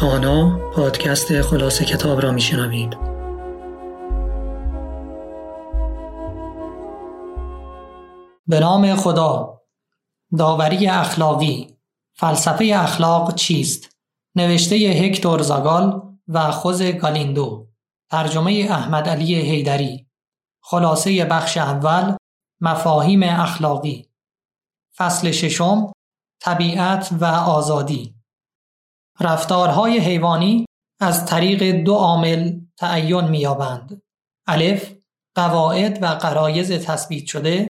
خانا پادکست خلاصه کتاب را میشنوید. به نام خدا داوری اخلاقی فلسفه اخلاق چیست؟ نوشته هکتور زاگال و خوز گالیندو. ترجمه احمد علی هیدری خلاصه بخش اول مفاهیم اخلاقی. فصل ششم طبیعت و آزادی. رفتارهای حیوانی از طریق دو عامل تعین می‌یابند. الف قواعد و قرایز تثبیت شده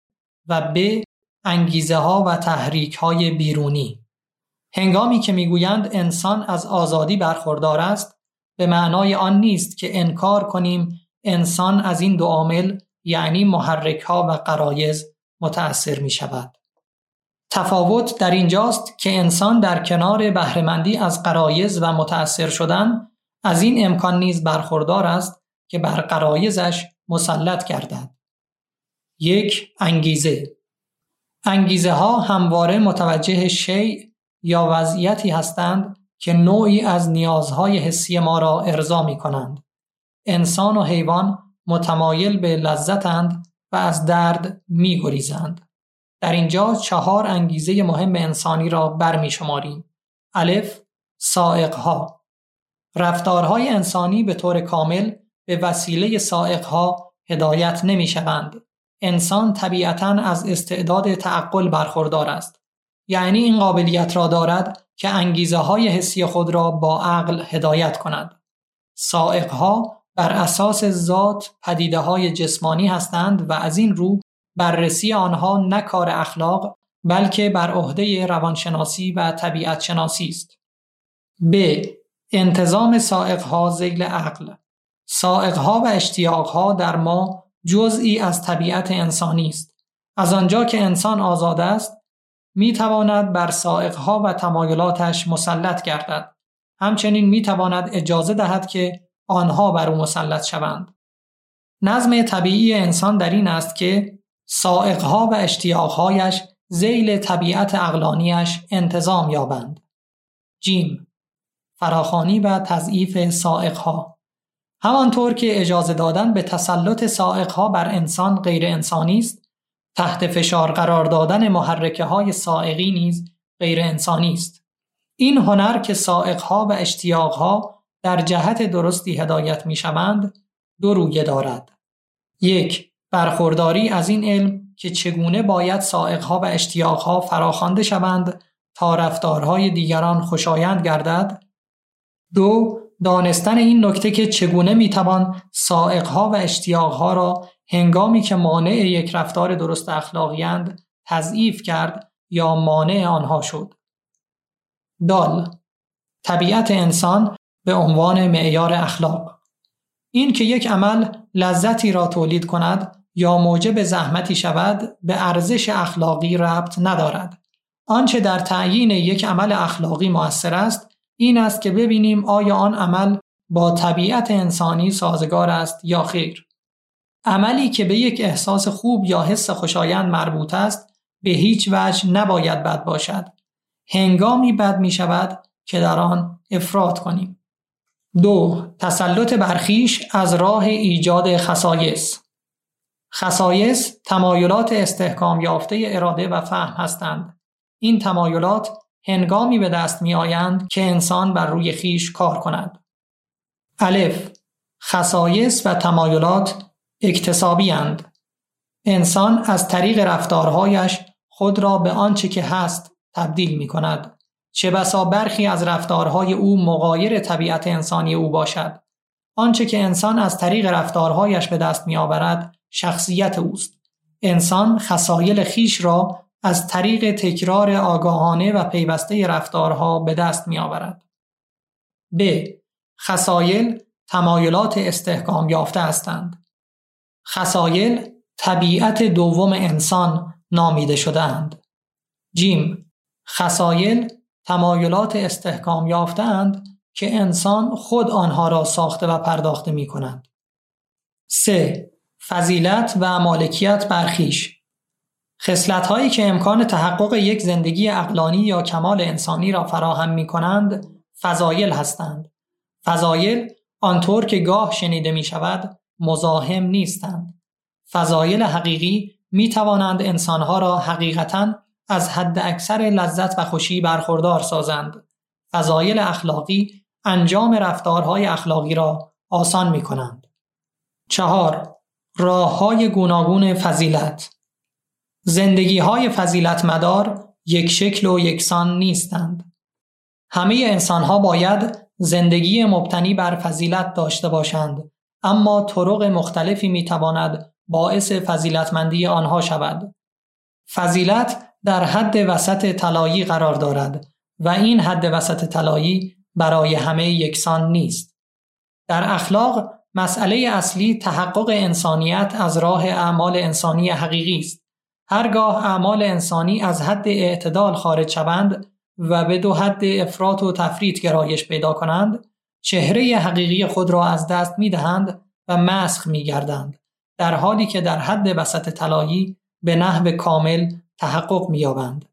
و ب انگیزه ها و تحریک های بیرونی هنگامی که می‌گویند انسان از آزادی برخوردار است به معنای آن نیست که انکار کنیم انسان از این دو عامل یعنی محرک ها و قرایز متأثر می شود. تفاوت در اینجاست که انسان در کنار بهرهمندی از قرایز و متأثر شدن از این امکان نیز برخوردار است که بر قرایزش مسلط گردد. یک انگیزه انگیزه ها همواره متوجه شیء یا وضعیتی هستند که نوعی از نیازهای حسی ما را ارضا می کنند. انسان و حیوان متمایل به لذتند و از درد می گریزند. در اینجا چهار انگیزه مهم انسانی را برمی شماریم. الف سائقها رفتارهای انسانی به طور کامل به وسیله سائقها هدایت نمی شوند. انسان طبیعتا از استعداد تعقل برخوردار است. یعنی این قابلیت را دارد که انگیزه های حسی خود را با عقل هدایت کند. سائقها بر اساس ذات پدیده های جسمانی هستند و از این رو بررسی آنها نه کار اخلاق بلکه بر عهده روانشناسی و طبیعت شناسی است. ب. انتظام سائقها زیل عقل سائقها و اشتیاقها در ما جزئی از طبیعت انسانی است. از آنجا که انسان آزاد است می تواند بر سائقها و تمایلاتش مسلط گردد. همچنین می تواند اجازه دهد که آنها بر او مسلط شوند. نظم طبیعی انسان در این است که سائقها و اشتیاقهایش زیل طبیعت اقلانیش انتظام یابند. جیم فراخانی و تضعیف سائقها. همانطور که اجازه دادن به تسلط سائقها بر انسان غیر انسانی است تحت فشار قرار دادن محرکه های سائقی نیز غیر انسانی است. این هنر که سائقها و اشتیاقها در جهت درستی هدایت می شوند دو رویه دارد. یک برخورداری از این علم که چگونه باید سائقها و اشتیاقها فراخوانده شوند تا رفتارهای دیگران خوشایند گردد؟ دو دانستن این نکته که چگونه می‌توان سائقها و اشتیاقها را هنگامی که مانع یک رفتار درست اخلاقیند تضعیف کرد یا مانع آنها شد. دال طبیعت انسان به عنوان معیار اخلاق. این که یک عمل لذتی را تولید کند یا موجب زحمتی شود به ارزش اخلاقی ربط ندارد. آنچه در تعیین یک عمل اخلاقی موثر است این است که ببینیم آیا آن عمل با طبیعت انسانی سازگار است یا خیر. عملی که به یک احساس خوب یا حس خوشایند مربوط است به هیچ وجه نباید بد باشد. هنگامی بد می شود که در آن افراد کنیم. دو تسلط برخیش از راه ایجاد خصایص خصایص تمایلات استحکام یافته اراده و فهم هستند. این تمایلات هنگامی به دست می آیند که انسان بر روی خیش کار کند. الف خصایص و تمایلات اکتسابی هند. انسان از طریق رفتارهایش خود را به آنچه که هست تبدیل می کند. چه بسا برخی از رفتارهای او مغایر طبیعت انسانی او باشد. آنچه که انسان از طریق رفتارهایش به دست می آورد شخصیت اوست. انسان خصایل خیش را از طریق تکرار آگاهانه و پیوسته رفتارها به دست می آورد. ب. خصایل تمایلات استحکام یافته هستند. خصایل طبیعت دوم انسان نامیده شدهاند. جیم خصایل تمایلات استحکام یافته اند که انسان خود آنها را ساخته و پرداخته می کند. 3. فضیلت و مالکیت برخیش خسلت هایی که امکان تحقق یک زندگی اقلانی یا کمال انسانی را فراهم می کنند فضایل هستند. فضایل آنطور که گاه شنیده می شود مزاحم نیستند. فضایل حقیقی می توانند انسانها را حقیقتا از حد اکثر لذت و خوشی برخوردار سازند. فضایل اخلاقی انجام رفتارهای اخلاقی را آسان می کنند. چهار راه های گوناگون فضیلت زندگی های فضیلت مدار یک شکل و یکسان نیستند. همه انسان ها باید زندگی مبتنی بر فضیلت داشته باشند اما طرق مختلفی می تواند باعث فضیلتمندی آنها شود. فضیلت در حد وسط طلایی قرار دارد و این حد وسط طلایی برای همه یکسان نیست. در اخلاق مسئله اصلی تحقق انسانیت از راه اعمال انسانی حقیقی است. هرگاه اعمال انسانی از حد اعتدال خارج شوند و به دو حد افراط و تفرید گرایش پیدا کنند، چهره حقیقی خود را از دست می دهند و مسخ می گردند. در حالی که در حد وسط طلایی به نحو کامل تحقق می یابند.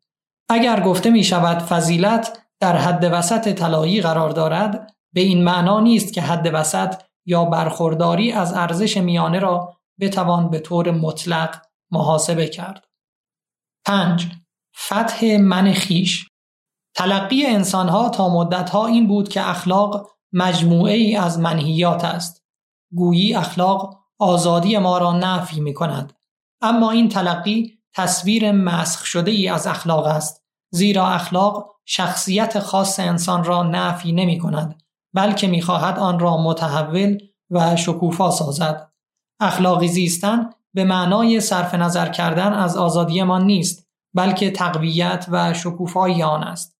اگر گفته می شود فضیلت در حد وسط طلایی قرار دارد به این معنا نیست که حد وسط یا برخورداری از ارزش میانه را بتوان به طور مطلق محاسبه کرد. 5. فتح من خیش تلقی انسانها تا مدتها این بود که اخلاق مجموعه ای از منهیات است. گویی اخلاق آزادی ما را نفی می کند. اما این تلقی تصویر مسخ شده ای از اخلاق است. زیرا اخلاق شخصیت خاص انسان را نفی نمی کند بلکه می خواهد آن را متحول و شکوفا سازد. اخلاقی زیستن به معنای صرف نظر کردن از آزادی ما نیست بلکه تقویت و شکوفایی آن است.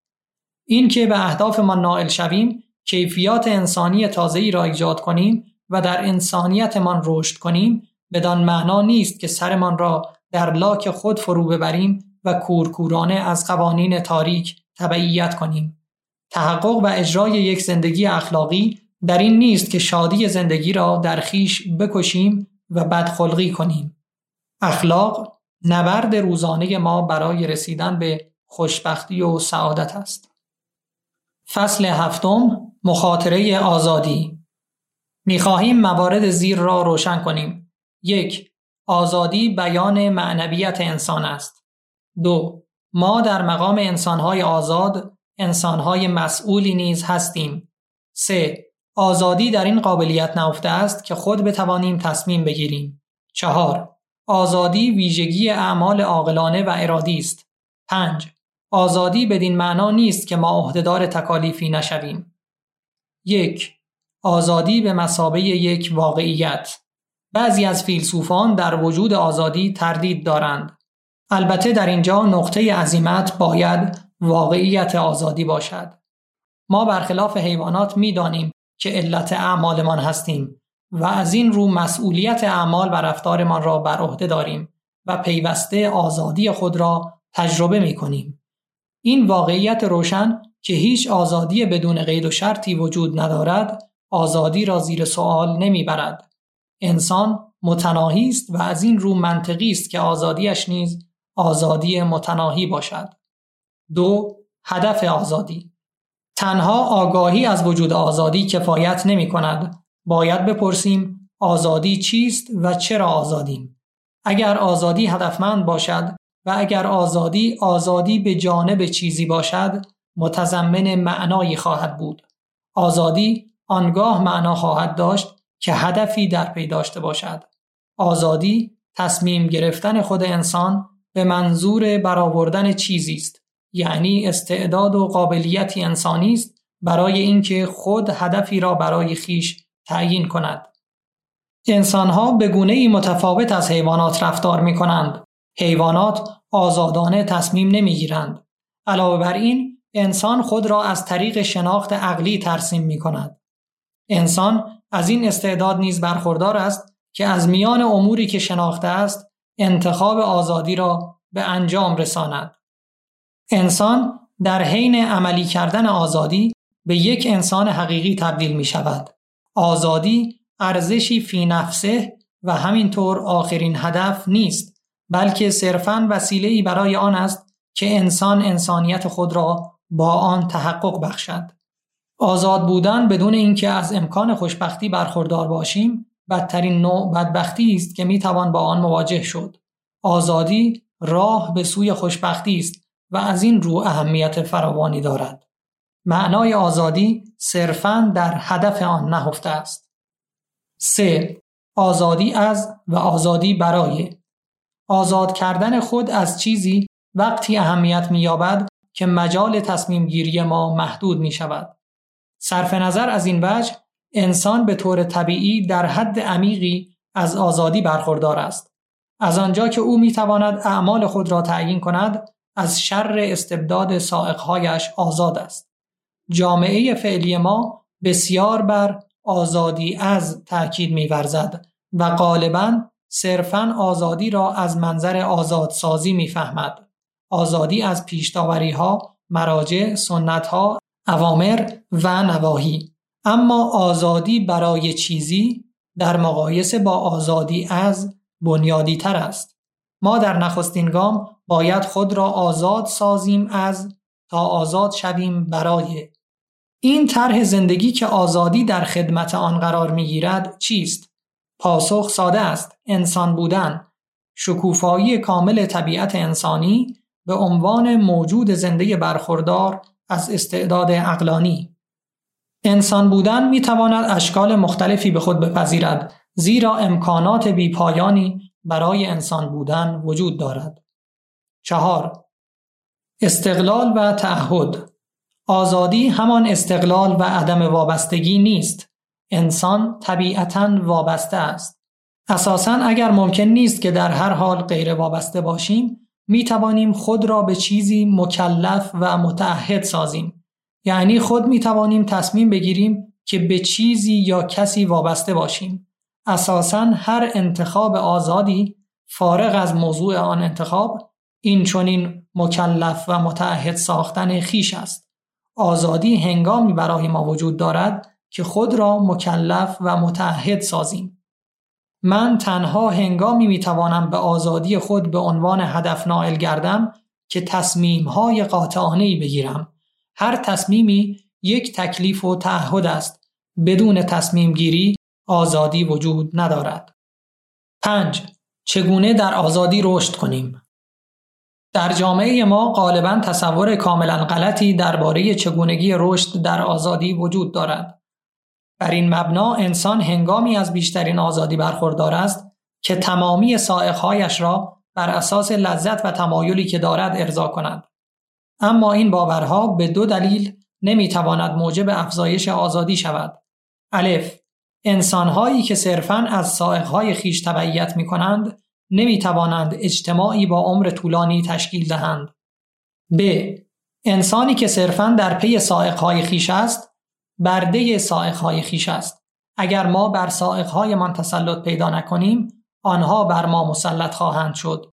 این که به اهدافمان نائل شویم کیفیات انسانی تازه‌ای را ایجاد کنیم و در انسانیتمان رشد کنیم بدان معنا نیست که سرمان را در لاک خود فرو ببریم و کورکورانه از قوانین تاریک تبعیت کنیم. تحقق و اجرای یک زندگی اخلاقی در این نیست که شادی زندگی را در خیش بکشیم و بدخلقی کنیم. اخلاق نبرد روزانه ما برای رسیدن به خوشبختی و سعادت است. فصل هفتم مخاطره آزادی می‌خواهیم موارد زیر را روشن کنیم. یک آزادی بیان معنویت انسان است. دو ما در مقام انسانهای آزاد انسانهای مسئولی نیز هستیم. سه آزادی در این قابلیت نهفته است که خود بتوانیم تصمیم بگیریم. چهار آزادی ویژگی اعمال عاقلانه و ارادی است. 5. آزادی بدین معنا نیست که ما عهدهدار تکالیفی نشویم. یک آزادی به مسابه یک واقعیت بعضی از فیلسوفان در وجود آزادی تردید دارند. البته در اینجا نقطه عظیمت باید واقعیت آزادی باشد. ما برخلاف حیوانات می‌دانیم که علت اعمالمان هستیم و از این رو مسئولیت اعمال و رفتارمان را بر عهده داریم و پیوسته آزادی خود را تجربه می کنیم. این واقعیت روشن که هیچ آزادی بدون قید و شرطی وجود ندارد آزادی را زیر سوال نمی‌برد. انسان متناهی است و از این رو منطقی است که آزادیش نیز آزادی متناهی باشد. دو هدف آزادی تنها آگاهی از وجود آزادی کفایت نمی کند. باید بپرسیم آزادی چیست و چرا آزادیم؟ اگر آزادی هدفمند باشد و اگر آزادی آزادی به جانب چیزی باشد متضمن معنایی خواهد بود. آزادی آنگاه معنا خواهد داشت که هدفی در پی داشته باشد. آزادی تصمیم گرفتن خود انسان به منظور برآوردن چیزی است یعنی استعداد و قابلیتی انسانی است برای اینکه خود هدفی را برای خیش تعیین کند. انسانها به گونه ای متفاوت از حیوانات رفتار می کنند. حیوانات آزادانه تصمیم نمی گیرند. علاوه بر این انسان خود را از طریق شناخت عقلی ترسیم می کند. انسان از این استعداد نیز برخوردار است که از میان اموری که شناخته است انتخاب آزادی را به انجام رساند. انسان در حین عملی کردن آزادی به یک انسان حقیقی تبدیل می شود. آزادی ارزشی فی نفسه و همینطور آخرین هدف نیست بلکه صرفاً وسیله برای آن است که انسان انسانیت خود را با آن تحقق بخشد. آزاد بودن بدون اینکه از امکان خوشبختی برخوردار باشیم بدترین نوع بدبختی است که می‌توان با آن مواجه شد آزادی راه به سوی خوشبختی است و از این رو اهمیت فراوانی دارد معنای آزادی صرفاً در هدف آن نهفته است 3. آزادی از و آزادی برای آزاد کردن خود از چیزی وقتی اهمیت می‌یابد که مجال تصمیم گیری ما محدود می شود. صرف نظر از این وجه انسان به طور طبیعی در حد عمیقی از آزادی برخوردار است. از آنجا که او می تواند اعمال خود را تعیین کند از شر استبداد سائقهایش آزاد است. جامعه فعلی ما بسیار بر آزادی از تأکید می‌ورزد و غالبا صرفا آزادی را از منظر آزادسازی می‌فهمد. آزادی از پیشتاوری ها، مراجع، سنت ها، اوامر و نواهی. اما آزادی برای چیزی در مقایسه با آزادی از بنیادی تر است. ما در نخستین گام باید خود را آزاد سازیم از تا آزاد شویم برای این طرح زندگی که آزادی در خدمت آن قرار می‌گیرد چیست؟ پاسخ ساده است انسان بودن شکوفایی کامل طبیعت انسانی به عنوان موجود زنده برخوردار از استعداد اقلانی انسان بودن می تواند اشکال مختلفی به خود بپذیرد زیرا امکانات بیپایانی برای انسان بودن وجود دارد. چهار استقلال و تعهد آزادی همان استقلال و عدم وابستگی نیست. انسان طبیعتا وابسته است. اساسا اگر ممکن نیست که در هر حال غیر وابسته باشیم، می توانیم خود را به چیزی مکلف و متعهد سازیم. یعنی خود می توانیم تصمیم بگیریم که به چیزی یا کسی وابسته باشیم. اساسا هر انتخاب آزادی فارغ از موضوع آن انتخاب این چونین مکلف و متعهد ساختن خیش است. آزادی هنگامی برای ما وجود دارد که خود را مکلف و متعهد سازیم. من تنها هنگامی می توانم به آزادی خود به عنوان هدف نائل گردم که تصمیم های قاطعانه بگیرم. هر تصمیمی یک تکلیف و تعهد است. بدون تصمیم گیری آزادی وجود ندارد. 5. چگونه در آزادی رشد کنیم؟ در جامعه ما غالبا تصور کاملا غلطی درباره چگونگی رشد در آزادی وجود دارد. بر این مبنا انسان هنگامی از بیشترین آزادی برخوردار است که تمامی سائقهایش را بر اساس لذت و تمایلی که دارد ارضا کند. اما این باورها به دو دلیل نمی‌تواند موجب افزایش آزادی شود. الف انسانهایی که صرفاً از سائقهای خیش تبعیت می کنند نمی توانند اجتماعی با عمر طولانی تشکیل دهند. ب. انسانی که صرفاً در پی سائقهای خیش است برده سائقهای خیش است. اگر ما بر من تسلط پیدا نکنیم آنها بر ما مسلط خواهند شد.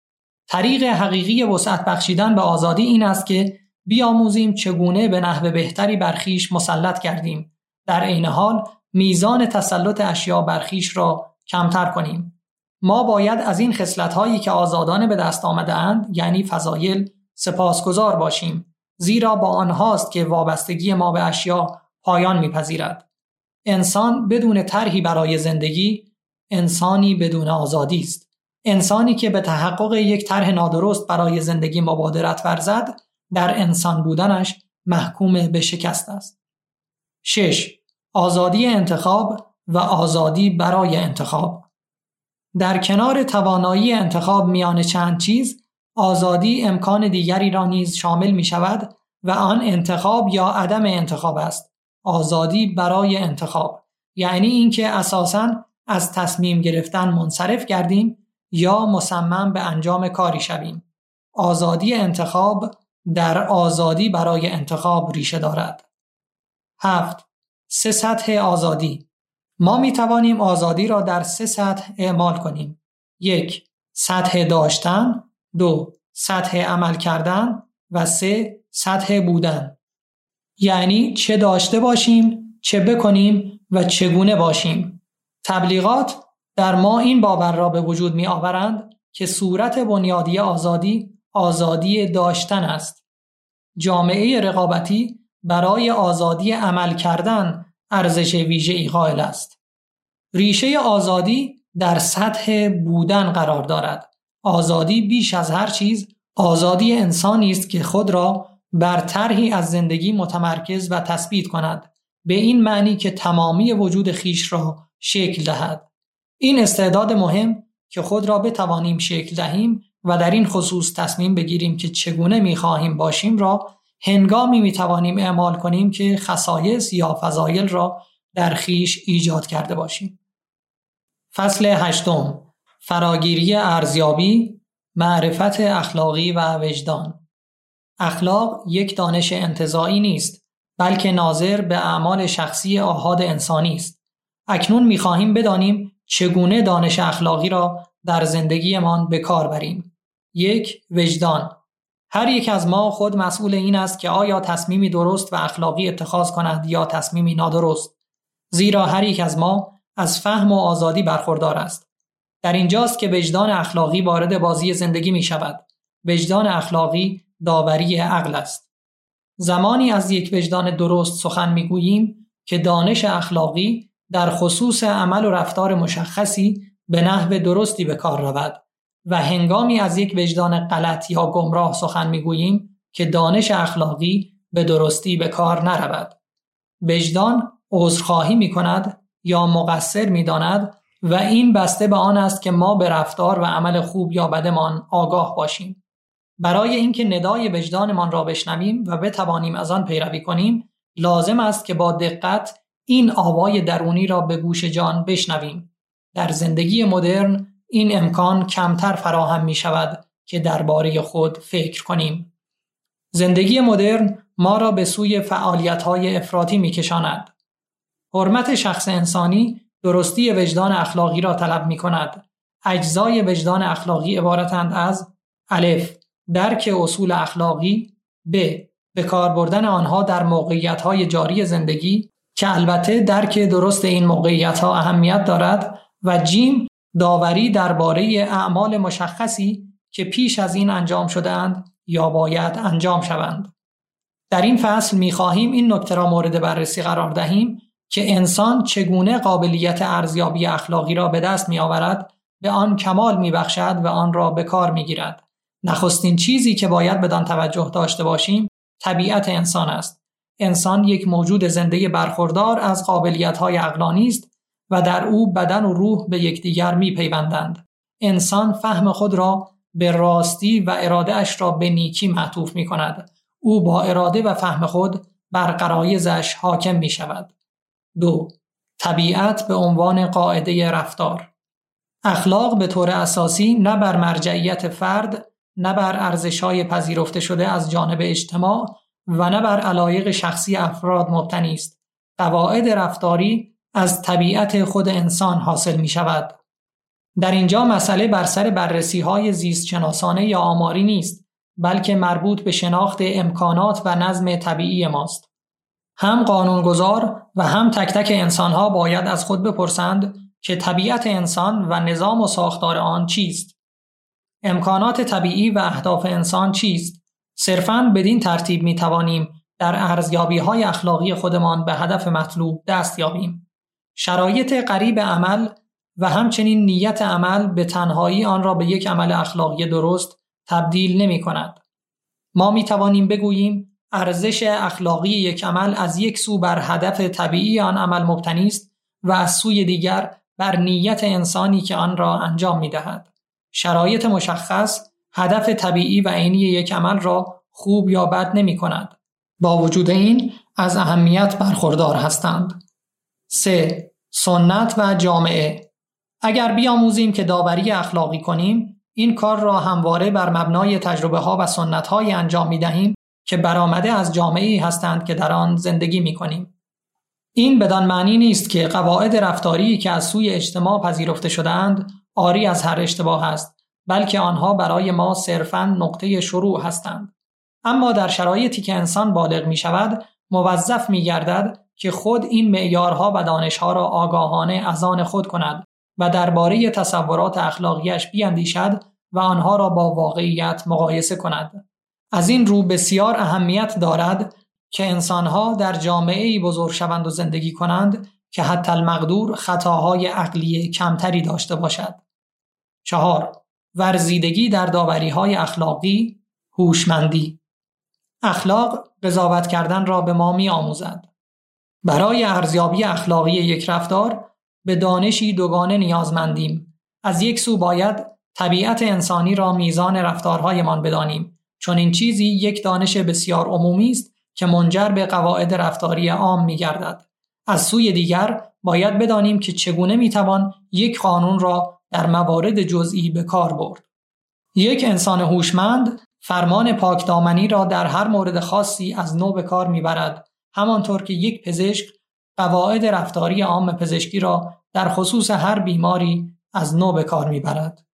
طریق حقیقی وسعت بخشیدن به آزادی این است که بیاموزیم چگونه به نحو بهتری بر خیش مسلط کردیم. در عین حال میزان تسلط اشیا بر خیش را کمتر کنیم. ما باید از این هایی که آزادانه به دست آمده اند یعنی فضایل سپاسگزار باشیم زیرا با آنهاست که وابستگی ما به اشیا پایان میپذیرد. انسان بدون طرحی برای زندگی انسانی بدون آزادی است. انسانی که به تحقق یک طرح نادرست برای زندگی مبادرت ورزد در انسان بودنش محکوم به شکست است. 6. آزادی انتخاب و آزادی برای انتخاب. در کنار توانایی انتخاب میان چند چیز آزادی امکان دیگری را نیز شامل می شود و آن انتخاب یا عدم انتخاب است. آزادی برای انتخاب یعنی اینکه اساساً از تصمیم گرفتن منصرف گردیم یا مصمم به انجام کاری شویم. آزادی انتخاب در آزادی برای انتخاب ریشه دارد. هفت سه سطح آزادی. ما می توانیم آزادی را در سه سطح اعمال کنیم. یک سطح داشتن، دو سطح عمل کردن و سه سطح بودن. یعنی چه داشته باشیم، چه بکنیم و چگونه باشیم. تبلیغات در ما این باور را به وجود می آورند که صورت بنیادی آزادی آزادی داشتن است. جامعه رقابتی برای آزادی عمل کردن ارزش ویژه ای قائل است. ریشه آزادی در سطح بودن قرار دارد. آزادی بیش از هر چیز آزادی انسانی است که خود را بر طرحی از زندگی متمرکز و تثبیت کند به این معنی که تمامی وجود خیش را شکل دهد این استعداد مهم که خود را بتوانیم شکل دهیم و در این خصوص تصمیم بگیریم که چگونه می‌خواهیم باشیم را هنگامی می‌توانیم اعمال کنیم که خصایص یا فضایل را در خیش ایجاد کرده باشیم. فصل هشتم. فراگیری ارزیابی معرفت اخلاقی و وجدان. اخلاق یک دانش انتظایی نیست بلکه ناظر به اعمال شخصی آهاد انسانی است. اکنون می‌خواهیم بدانیم چگونه دانش اخلاقی را در زندگیمان به کار بریم. یک وجدان. هر یک از ما خود مسئول این است که آیا تصمیمی درست و اخلاقی اتخاذ کند یا تصمیمی نادرست. زیرا هر یک از ما از فهم و آزادی برخوردار است. در اینجاست که وجدان اخلاقی وارد بازی زندگی می شود. وجدان اخلاقی داوری عقل است. زمانی از یک وجدان درست سخن می گوییم که دانش اخلاقی در خصوص عمل و رفتار مشخصی به نحو درستی به کار رود. و هنگامی از یک وجدان غلط یا گمراه سخن می‌گوییم که دانش اخلاقی به درستی به کار نرود. وجدان عذرخواهی می کند یا مقصر می داند و این بسته به آن است که ما به رفتار و عمل خوب یا بدمان آگاه باشیم. برای اینکه ندای وجدانمان را بشنویم و بتوانیم از آن پیروی کنیم لازم است که با دقت این آوای درونی را به گوش جان بشنویم. در زندگی مدرن این امکان کمتر فراهم می شود که درباره خود فکر کنیم. زندگی مدرن ما را به سوی فعالیت های افراطی می کشاند. حرمت شخص انسانی درستی وجدان اخلاقی را طلب می کند. اجزای وجدان اخلاقی عبارتند از الف درک اصول اخلاقی ب به کار بردن آنها در موقعیت های جاری زندگی که البته درک درست این موقعیت ها اهمیت دارد و جیم داوری درباره اعمال مشخصی که پیش از این انجام شدهاند یا باید انجام شوند. در این فصل می خواهیم این نکته را مورد بررسی قرار دهیم که انسان چگونه قابلیت ارزیابی اخلاقی را به دست می آورد به آن کمال می بخشد و آن را به کار می گیرد. نخستین چیزی که باید بدان توجه داشته باشیم طبیعت انسان است. انسان یک موجود زنده برخوردار از قابلیت های است و در او بدن و روح به یکدیگر می پیوندند. انسان فهم خود را به راستی و اراده اش را به نیکی معطوف می کند. او با اراده و فهم خود بر قرایزش حاکم می شود. دو طبیعت به عنوان قاعده رفتار اخلاق به طور اساسی نه بر مرجعیت فرد نه بر ارزشهای پذیرفته شده از جانب اجتماع و نه بر علایق شخصی افراد مبتنی است قواعد رفتاری از طبیعت خود انسان حاصل می شود در اینجا مسئله بر سر بررسی های زیست شناسانه یا آماری نیست بلکه مربوط به شناخت امکانات و نظم طبیعی ماست. هم قانونگذار و هم تک تک انسانها باید از خود بپرسند که طبیعت انسان و نظام و ساختار آن چیست. امکانات طبیعی و اهداف انسان چیست؟ صرفاً بدین ترتیب می توانیم در ارزیابی های اخلاقی خودمان به هدف مطلوب دست یابیم شرایط قریب عمل و همچنین نیت عمل به تنهایی آن را به یک عمل اخلاقی درست تبدیل نمی کند. ما می توانیم بگوییم ارزش اخلاقی یک عمل از یک سو بر هدف طبیعی آن عمل مبتنی است و از سوی دیگر بر نیت انسانی که آن را انجام می دهد. شرایط مشخص هدف طبیعی و عینی یک عمل را خوب یا بد نمی کند. با وجود این از اهمیت برخوردار هستند. 3. سنت و جامعه اگر بیاموزیم که داوری اخلاقی کنیم این کار را همواره بر مبنای تجربه ها و سنت های انجام می دهیم که برآمده از جامعه هستند که در آن زندگی می کنیم. این بدان معنی نیست که قواعد رفتاری که از سوی اجتماع پذیرفته شدهاند آری از هر اشتباه است بلکه آنها برای ما صرفا نقطه شروع هستند اما در شرایطی که انسان بالغ می شود موظف می گردد که خود این معیارها و دانشها را آگاهانه از آن خود کند و درباره تصورات اخلاقیش بیاندیشد و آنها را با واقعیت مقایسه کند از این رو بسیار اهمیت دارد که انسانها در جامعه بزرگ شوند و زندگی کنند که حتی المقدور خطاهای عقلی کمتری داشته باشد. چهار ورزیدگی در داوری های اخلاقی هوشمندی اخلاق قضاوت کردن را به ما می آموزد. برای ارزیابی اخلاقی یک رفتار به دانشی دوگانه نیازمندیم. از یک سو باید طبیعت انسانی را میزان رفتارهایمان بدانیم چون این چیزی یک دانش بسیار عمومی است که منجر به قواعد رفتاری عام می گردد. از سوی دیگر باید بدانیم که چگونه می توان یک قانون را در موارد جزئی به کار برد. یک انسان هوشمند فرمان پاکدامنی را در هر مورد خاصی از نو به کار می‌برد همانطور که یک پزشک قواعد رفتاری عام پزشکی را در خصوص هر بیماری از نو به کار می‌برد.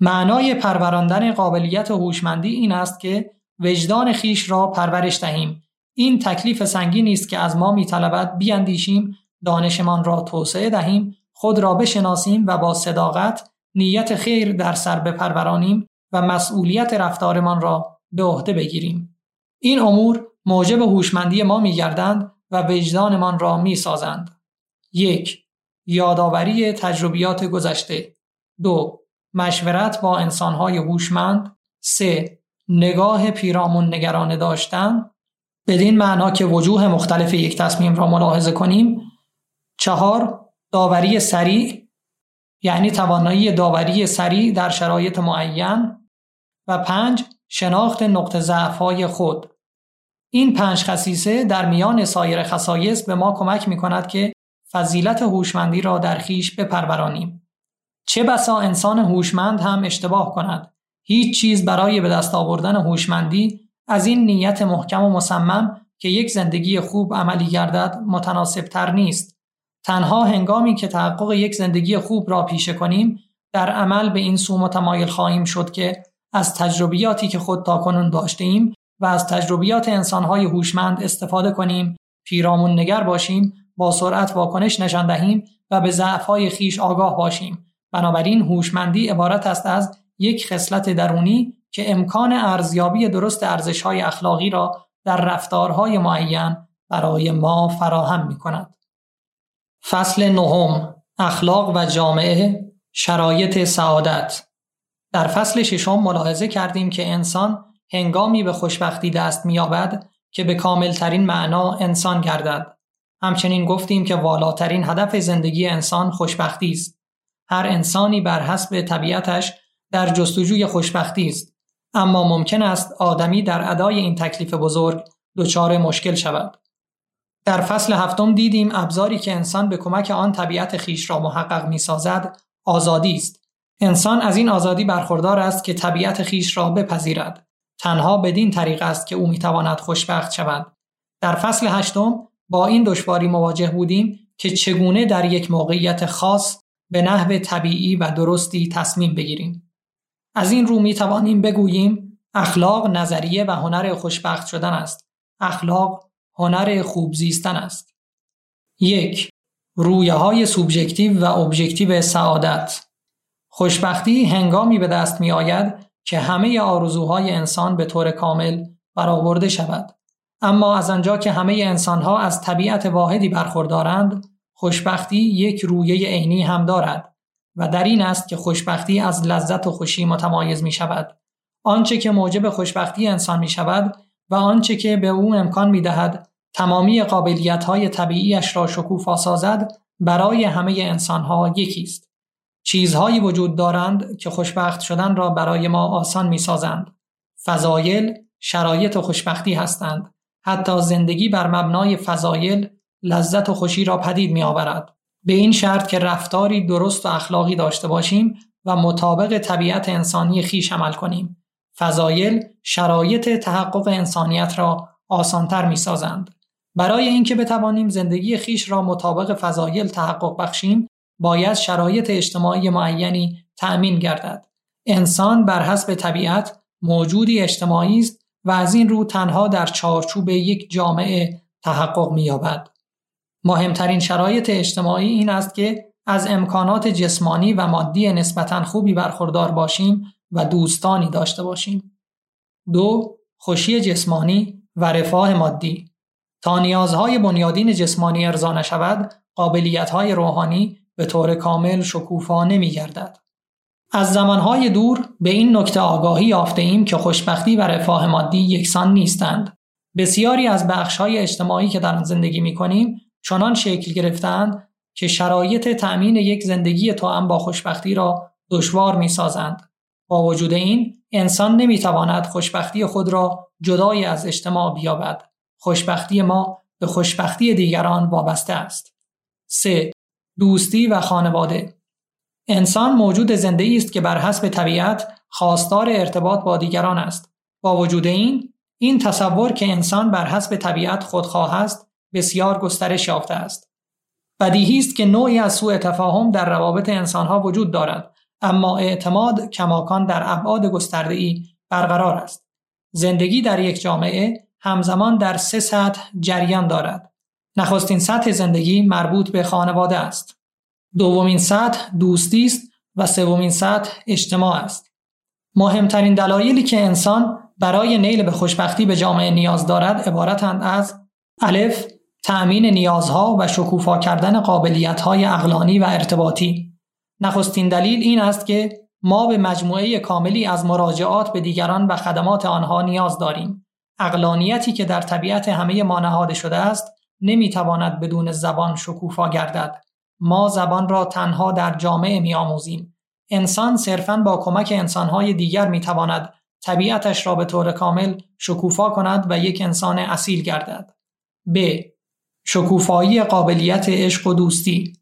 معنای پروراندن قابلیت هوشمندی این است که وجدان خیش را پرورش دهیم. این تکلیف سنگینی است که از ما میطلبد بیاندیشیم، دانشمان را توسعه دهیم، خود را بشناسیم و با صداقت نیت خیر در سر بپرورانیم و مسئولیت رفتارمان را به عهده بگیریم. این امور موجب هوشمندی ما میگردند و وجدانمان را می‌سازند. یک یادآوری تجربیات گذشته. دو مشورت با انسانهای هوشمند. سه نگاه پیرامون نگرانه داشتن. بدین معنا که وجوه مختلف یک تصمیم را ملاحظه کنیم. چهار داوری سریع یعنی توانایی داوری سریع در شرایط معین. و پنج شناخت نقطه ضعف خود. این پنج خصیصه در میان سایر خصایص به ما کمک می کند که فضیلت هوشمندی را در خیش بپرورانیم. چه بسا انسان هوشمند هم اشتباه کند. هیچ چیز برای به دست آوردن هوشمندی از این نیت محکم و مصمم که یک زندگی خوب عملی گردد متناسب تر نیست. تنها هنگامی که تحقق یک زندگی خوب را پیشه کنیم در عمل به این سو متمایل خواهیم شد که از تجربیاتی که خود تاکنون داشته ایم و از تجربیات انسانهای هوشمند استفاده کنیم پیرامون نگر باشیم با سرعت واکنش نشان دهیم و به ضعفهای خیش آگاه باشیم بنابراین هوشمندی عبارت است از یک خصلت درونی که امکان ارزیابی درست ارزشهای اخلاقی را در رفتارهای معین برای ما فراهم می کند. فصل نهم اخلاق و جامعه شرایط سعادت در فصل ششم ملاحظه کردیم که انسان هنگامی به خوشبختی دست می‌یابد که به کاملترین معنا انسان گردد. همچنین گفتیم که والاترین هدف زندگی انسان خوشبختی است. هر انسانی بر حسب طبیعتش در جستجوی خوشبختی است. اما ممکن است آدمی در ادای این تکلیف بزرگ دچار مشکل شود. در فصل هفتم دیدیم ابزاری که انسان به کمک آن طبیعت خیش را محقق می سازد آزادی است. انسان از این آزادی برخوردار است که طبیعت خیش را بپذیرد. تنها بدین طریق است که او می‌تواند خوشبخت شود. در فصل هشتم با این دشواری مواجه بودیم که چگونه در یک موقعیت خاص به نحو طبیعی و درستی تصمیم بگیریم. از این رو می توانیم بگوییم اخلاق نظریه و هنر خوشبخت شدن است. اخلاق هنر خوب زیستن است. یک رویه های سوبژکتیو و ابژکتیو سعادت خوشبختی هنگامی به دست می آید که همه آرزوهای انسان به طور کامل برآورده شود. اما از آنجا که همه انسانها از طبیعت واحدی برخوردارند، خوشبختی یک رویه عینی هم دارد و در این است که خوشبختی از لذت و خوشی متمایز می شود. آنچه که موجب خوشبختی انسان می شود و آنچه که به او امکان می دهد تمامی قابلیت های طبیعیش را شکوفا سازد برای همه انسانها یکی است. چیزهایی وجود دارند که خوشبخت شدن را برای ما آسان می سازند. فضایل شرایط خوشبختی هستند. حتی زندگی بر مبنای فضایل لذت و خوشی را پدید می آورد. به این شرط که رفتاری درست و اخلاقی داشته باشیم و مطابق طبیعت انسانی خیش عمل کنیم. فضایل شرایط تحقق انسانیت را آسانتر می سازند. برای اینکه بتوانیم زندگی خیش را مطابق فضایل تحقق بخشیم باید شرایط اجتماعی معینی تأمین گردد. انسان بر حسب طبیعت موجودی اجتماعی است و از این رو تنها در چارچوب یک جامعه تحقق می‌یابد. مهمترین شرایط اجتماعی این است که از امکانات جسمانی و مادی نسبتا خوبی برخوردار باشیم و دوستانی داشته باشیم. دو خوشی جسمانی و رفاه مادی تا نیازهای بنیادین جسمانی ارضا نشود قابلیتهای روحانی به طور کامل شکوفا نمی گردد. از زمانهای دور به این نکته آگاهی یافته ایم که خوشبختی و رفاه مادی یکسان نیستند. بسیاری از بخشهای اجتماعی که در زندگی می کنیم چنان شکل گرفتند که شرایط تأمین یک زندگی توأم با خوشبختی را دشوار می سازند. با وجود این انسان نمی تواند خوشبختی خود را جدای از اجتماع بیابد. خوشبختی ما به خوشبختی دیگران وابسته است. 3. دوستی و خانواده انسان موجود زنده است که بر حسب طبیعت خواستار ارتباط با دیگران است. با وجود این، این تصور که انسان بر حسب طبیعت خودخواه است بسیار گسترش یافته است. بدیهی است که نوعی از سوء تفاهم در روابط انسانها وجود دارد اما اعتماد کماکان در ابعاد گسترده برقرار است. زندگی در یک جامعه همزمان در سه سطح جریان دارد. نخستین سطح زندگی مربوط به خانواده است. دومین سطح دوستی است و سومین سطح اجتماع است. مهمترین دلایلی که انسان برای نیل به خوشبختی به جامعه نیاز دارد عبارتند از الف تأمین نیازها و شکوفا کردن قابلیت‌های اقلانی و ارتباطی نخستین دلیل این است که ما به مجموعه کاملی از مراجعات به دیگران و خدمات آنها نیاز داریم اقلانیتی که در طبیعت همه ما نهاده شده است نمی‌تواند بدون زبان شکوفا گردد ما زبان را تنها در جامعه می آموزیم. انسان صرفاً با کمک انسانهای دیگر می تواند طبیعتش را به طور کامل شکوفا کند و یک انسان اصیل گردد. ب. شکوفایی قابلیت عشق و دوستی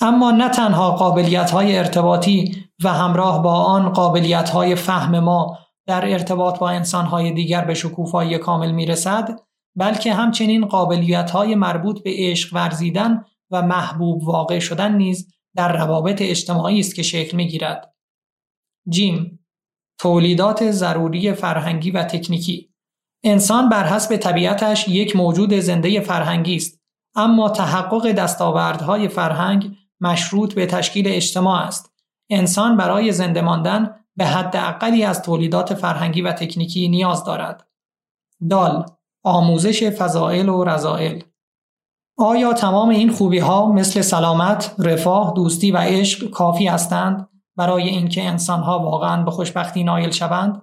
اما نه تنها قابلیت های ارتباطی و همراه با آن قابلیت های فهم ما در ارتباط با انسانهای دیگر به شکوفایی کامل می رسد بلکه همچنین قابلیت های مربوط به عشق ورزیدن و محبوب واقع شدن نیز در روابط اجتماعی است که شکل می گیرد. جیم تولیدات ضروری فرهنگی و تکنیکی. انسان بر حسب طبیعتش یک موجود زنده فرهنگی است اما تحقق دستاوردهای فرهنگ مشروط به تشکیل اجتماع است. انسان برای زنده ماندن به حد اقلی از تولیدات فرهنگی و تکنیکی نیاز دارد. دال آموزش فضائل و رضائل آیا تمام این خوبی ها مثل سلامت، رفاه، دوستی و عشق کافی هستند برای اینکه انسانها واقعا به خوشبختی نایل شوند؟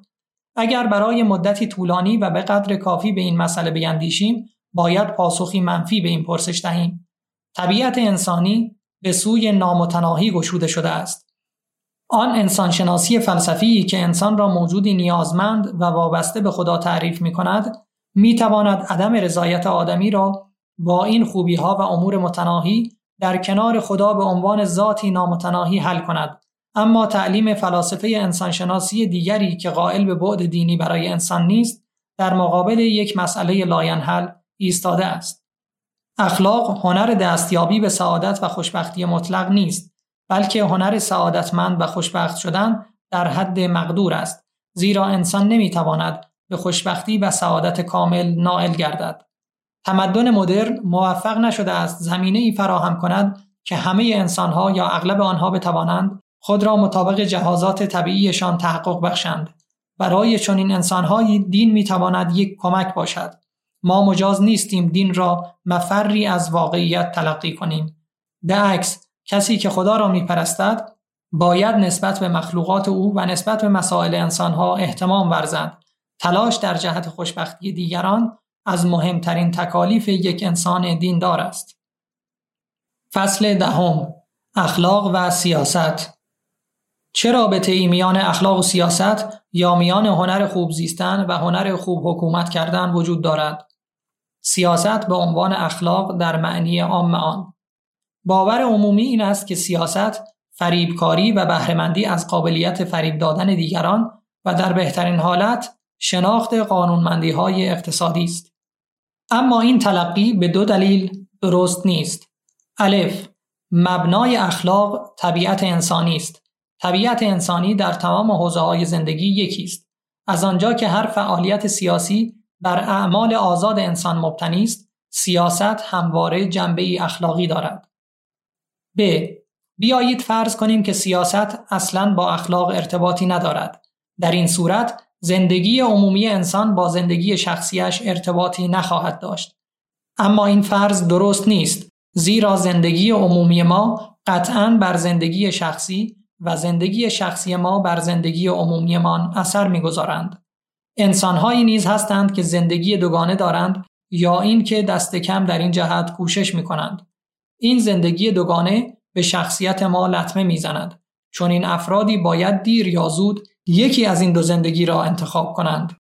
اگر برای مدتی طولانی و به قدر کافی به این مسئله بیندیشیم، باید پاسخی منفی به این پرسش دهیم. طبیعت انسانی به سوی نامتناهی گشوده شده است. آن انسانشناسی فلسفی که انسان را موجودی نیازمند و وابسته به خدا تعریف می کند، می تواند عدم رضایت آدمی را با این خوبی ها و امور متناهی در کنار خدا به عنوان ذاتی نامتناهی حل کند. اما تعلیم فلاسفه انسانشناسی دیگری که قائل به بعد دینی برای انسان نیست در مقابل یک مسئله لاینحل ایستاده است. اخلاق هنر دستیابی به سعادت و خوشبختی مطلق نیست بلکه هنر سعادتمند و خوشبخت شدن در حد مقدور است زیرا انسان نمی‌تواند به خوشبختی و سعادت کامل نائل گردد. تمدن مدرن موفق نشده است زمینه ای فراهم کند که همه انسانها یا اغلب آنها بتوانند خود را مطابق جهازات طبیعیشان تحقق بخشند. برای چنین انسانهایی دین می‌تواند یک کمک باشد. ما مجاز نیستیم دین را مفری از واقعیت تلقی کنیم. به عکس کسی که خدا را میپرستد باید نسبت به مخلوقات او و نسبت به مسائل انسانها احتمام ورزد. تلاش در جهت خوشبختی دیگران از مهمترین تکالیف یک انسان دیندار است. فصل دهم اخلاق و سیاست چه رابطه ای میان اخلاق و سیاست یا میان هنر خوب زیستن و هنر خوب حکومت کردن وجود دارد؟ سیاست به عنوان اخلاق در معنی عام آن باور عمومی این است که سیاست فریبکاری و بهرهمندی از قابلیت فریب دادن دیگران و در بهترین حالت شناخت قانونمندی های اقتصادی است. اما این تلقی به دو دلیل درست نیست. الف مبنای اخلاق طبیعت انسانی است. طبیعت انسانی در تمام حوزه های زندگی یکی است. از آنجا که هر فعالیت سیاسی بر اعمال آزاد انسان مبتنی است، سیاست همواره جنبه اخلاقی دارد. ب. بیایید فرض کنیم که سیاست اصلا با اخلاق ارتباطی ندارد. در این صورت زندگی عمومی انسان با زندگی شخصیش ارتباطی نخواهد داشت. اما این فرض درست نیست زیرا زندگی عمومی ما قطعا بر زندگی شخصی و زندگی شخصی ما بر زندگی عمومیمان اثر می‌گذارند. انسانهایی نیز هستند که زندگی دوگانه دارند یا اینکه دست کم در این جهت کوشش می کنند. این زندگی دوگانه به شخصیت ما لطمه می‌زند چون این افرادی باید دیر یا زود یکی از این دو زندگی را انتخاب کنند.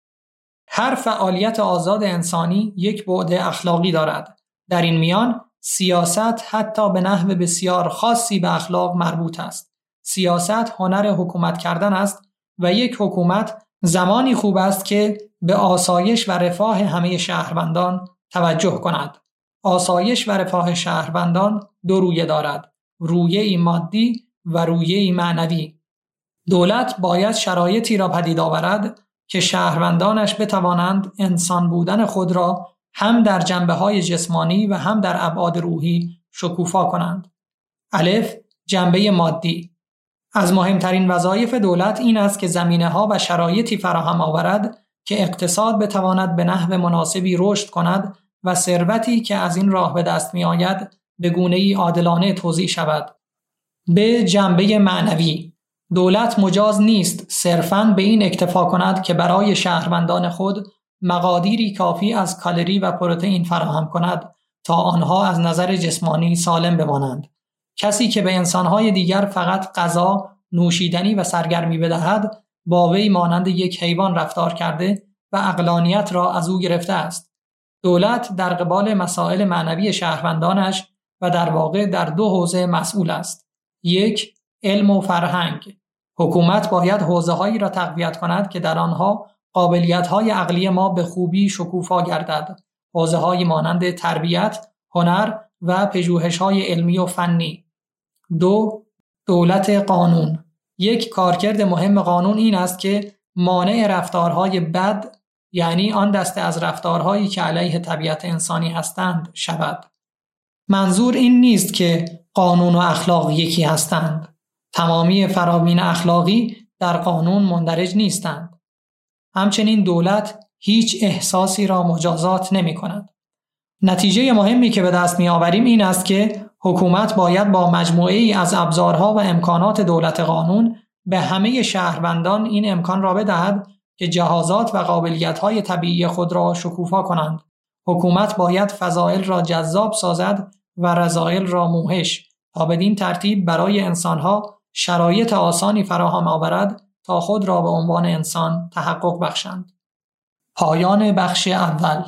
هر فعالیت آزاد انسانی یک بعد اخلاقی دارد. در این میان سیاست حتی به نحو بسیار خاصی به اخلاق مربوط است. سیاست هنر حکومت کردن است و یک حکومت زمانی خوب است که به آسایش و رفاه همه شهروندان توجه کند. آسایش و رفاه شهروندان دو رویه دارد. رویه ای مادی و رویه ای معنوی. دولت باید شرایطی را پدید آورد که شهروندانش بتوانند انسان بودن خود را هم در جنبه های جسمانی و هم در ابعاد روحی شکوفا کنند. الف جنبه مادی از مهمترین وظایف دولت این است که زمینه ها و شرایطی فراهم آورد که اقتصاد بتواند به نحو مناسبی رشد کند و ثروتی که از این راه به دست می آید به گونه ای عادلانه توضیح شود. به جنبه معنوی دولت مجاز نیست صرفاً به این اکتفا کند که برای شهروندان خود مقادیری کافی از کالری و پروتئین فراهم کند تا آنها از نظر جسمانی سالم بمانند. کسی که به انسانهای دیگر فقط غذا، نوشیدنی و سرگرمی بدهد با وی مانند یک حیوان رفتار کرده و اقلانیت را از او گرفته است. دولت در قبال مسائل معنوی شهروندانش و در واقع در دو حوزه مسئول است. یک، علم و فرهنگ. حکومت باید حوزه هایی را تقویت کند که در آنها قابلیت های عقلی ما به خوبی شکوفا گردد. حوزه های مانند تربیت، هنر و پژوهش های علمی و فنی. دو دولت قانون یک کارکرد مهم قانون این است که مانع رفتارهای بد یعنی آن دسته از رفتارهایی که علیه طبیعت انسانی هستند شود. منظور این نیست که قانون و اخلاق یکی هستند. تمامی فرامین اخلاقی در قانون مندرج نیستند. همچنین دولت هیچ احساسی را مجازات نمی کند. نتیجه مهمی که به دست می آوریم این است که حکومت باید با مجموعه ای از ابزارها و امکانات دولت قانون به همه شهروندان این امکان را بدهد که جهازات و قابلیت‌های طبیعی خود را شکوفا کنند. حکومت باید فضائل را جذاب سازد و رضایل را موهش تا بدین ترتیب برای انسانها شرایط آسانی فراهم آورد تا خود را به عنوان انسان تحقق بخشند. پایان بخش اول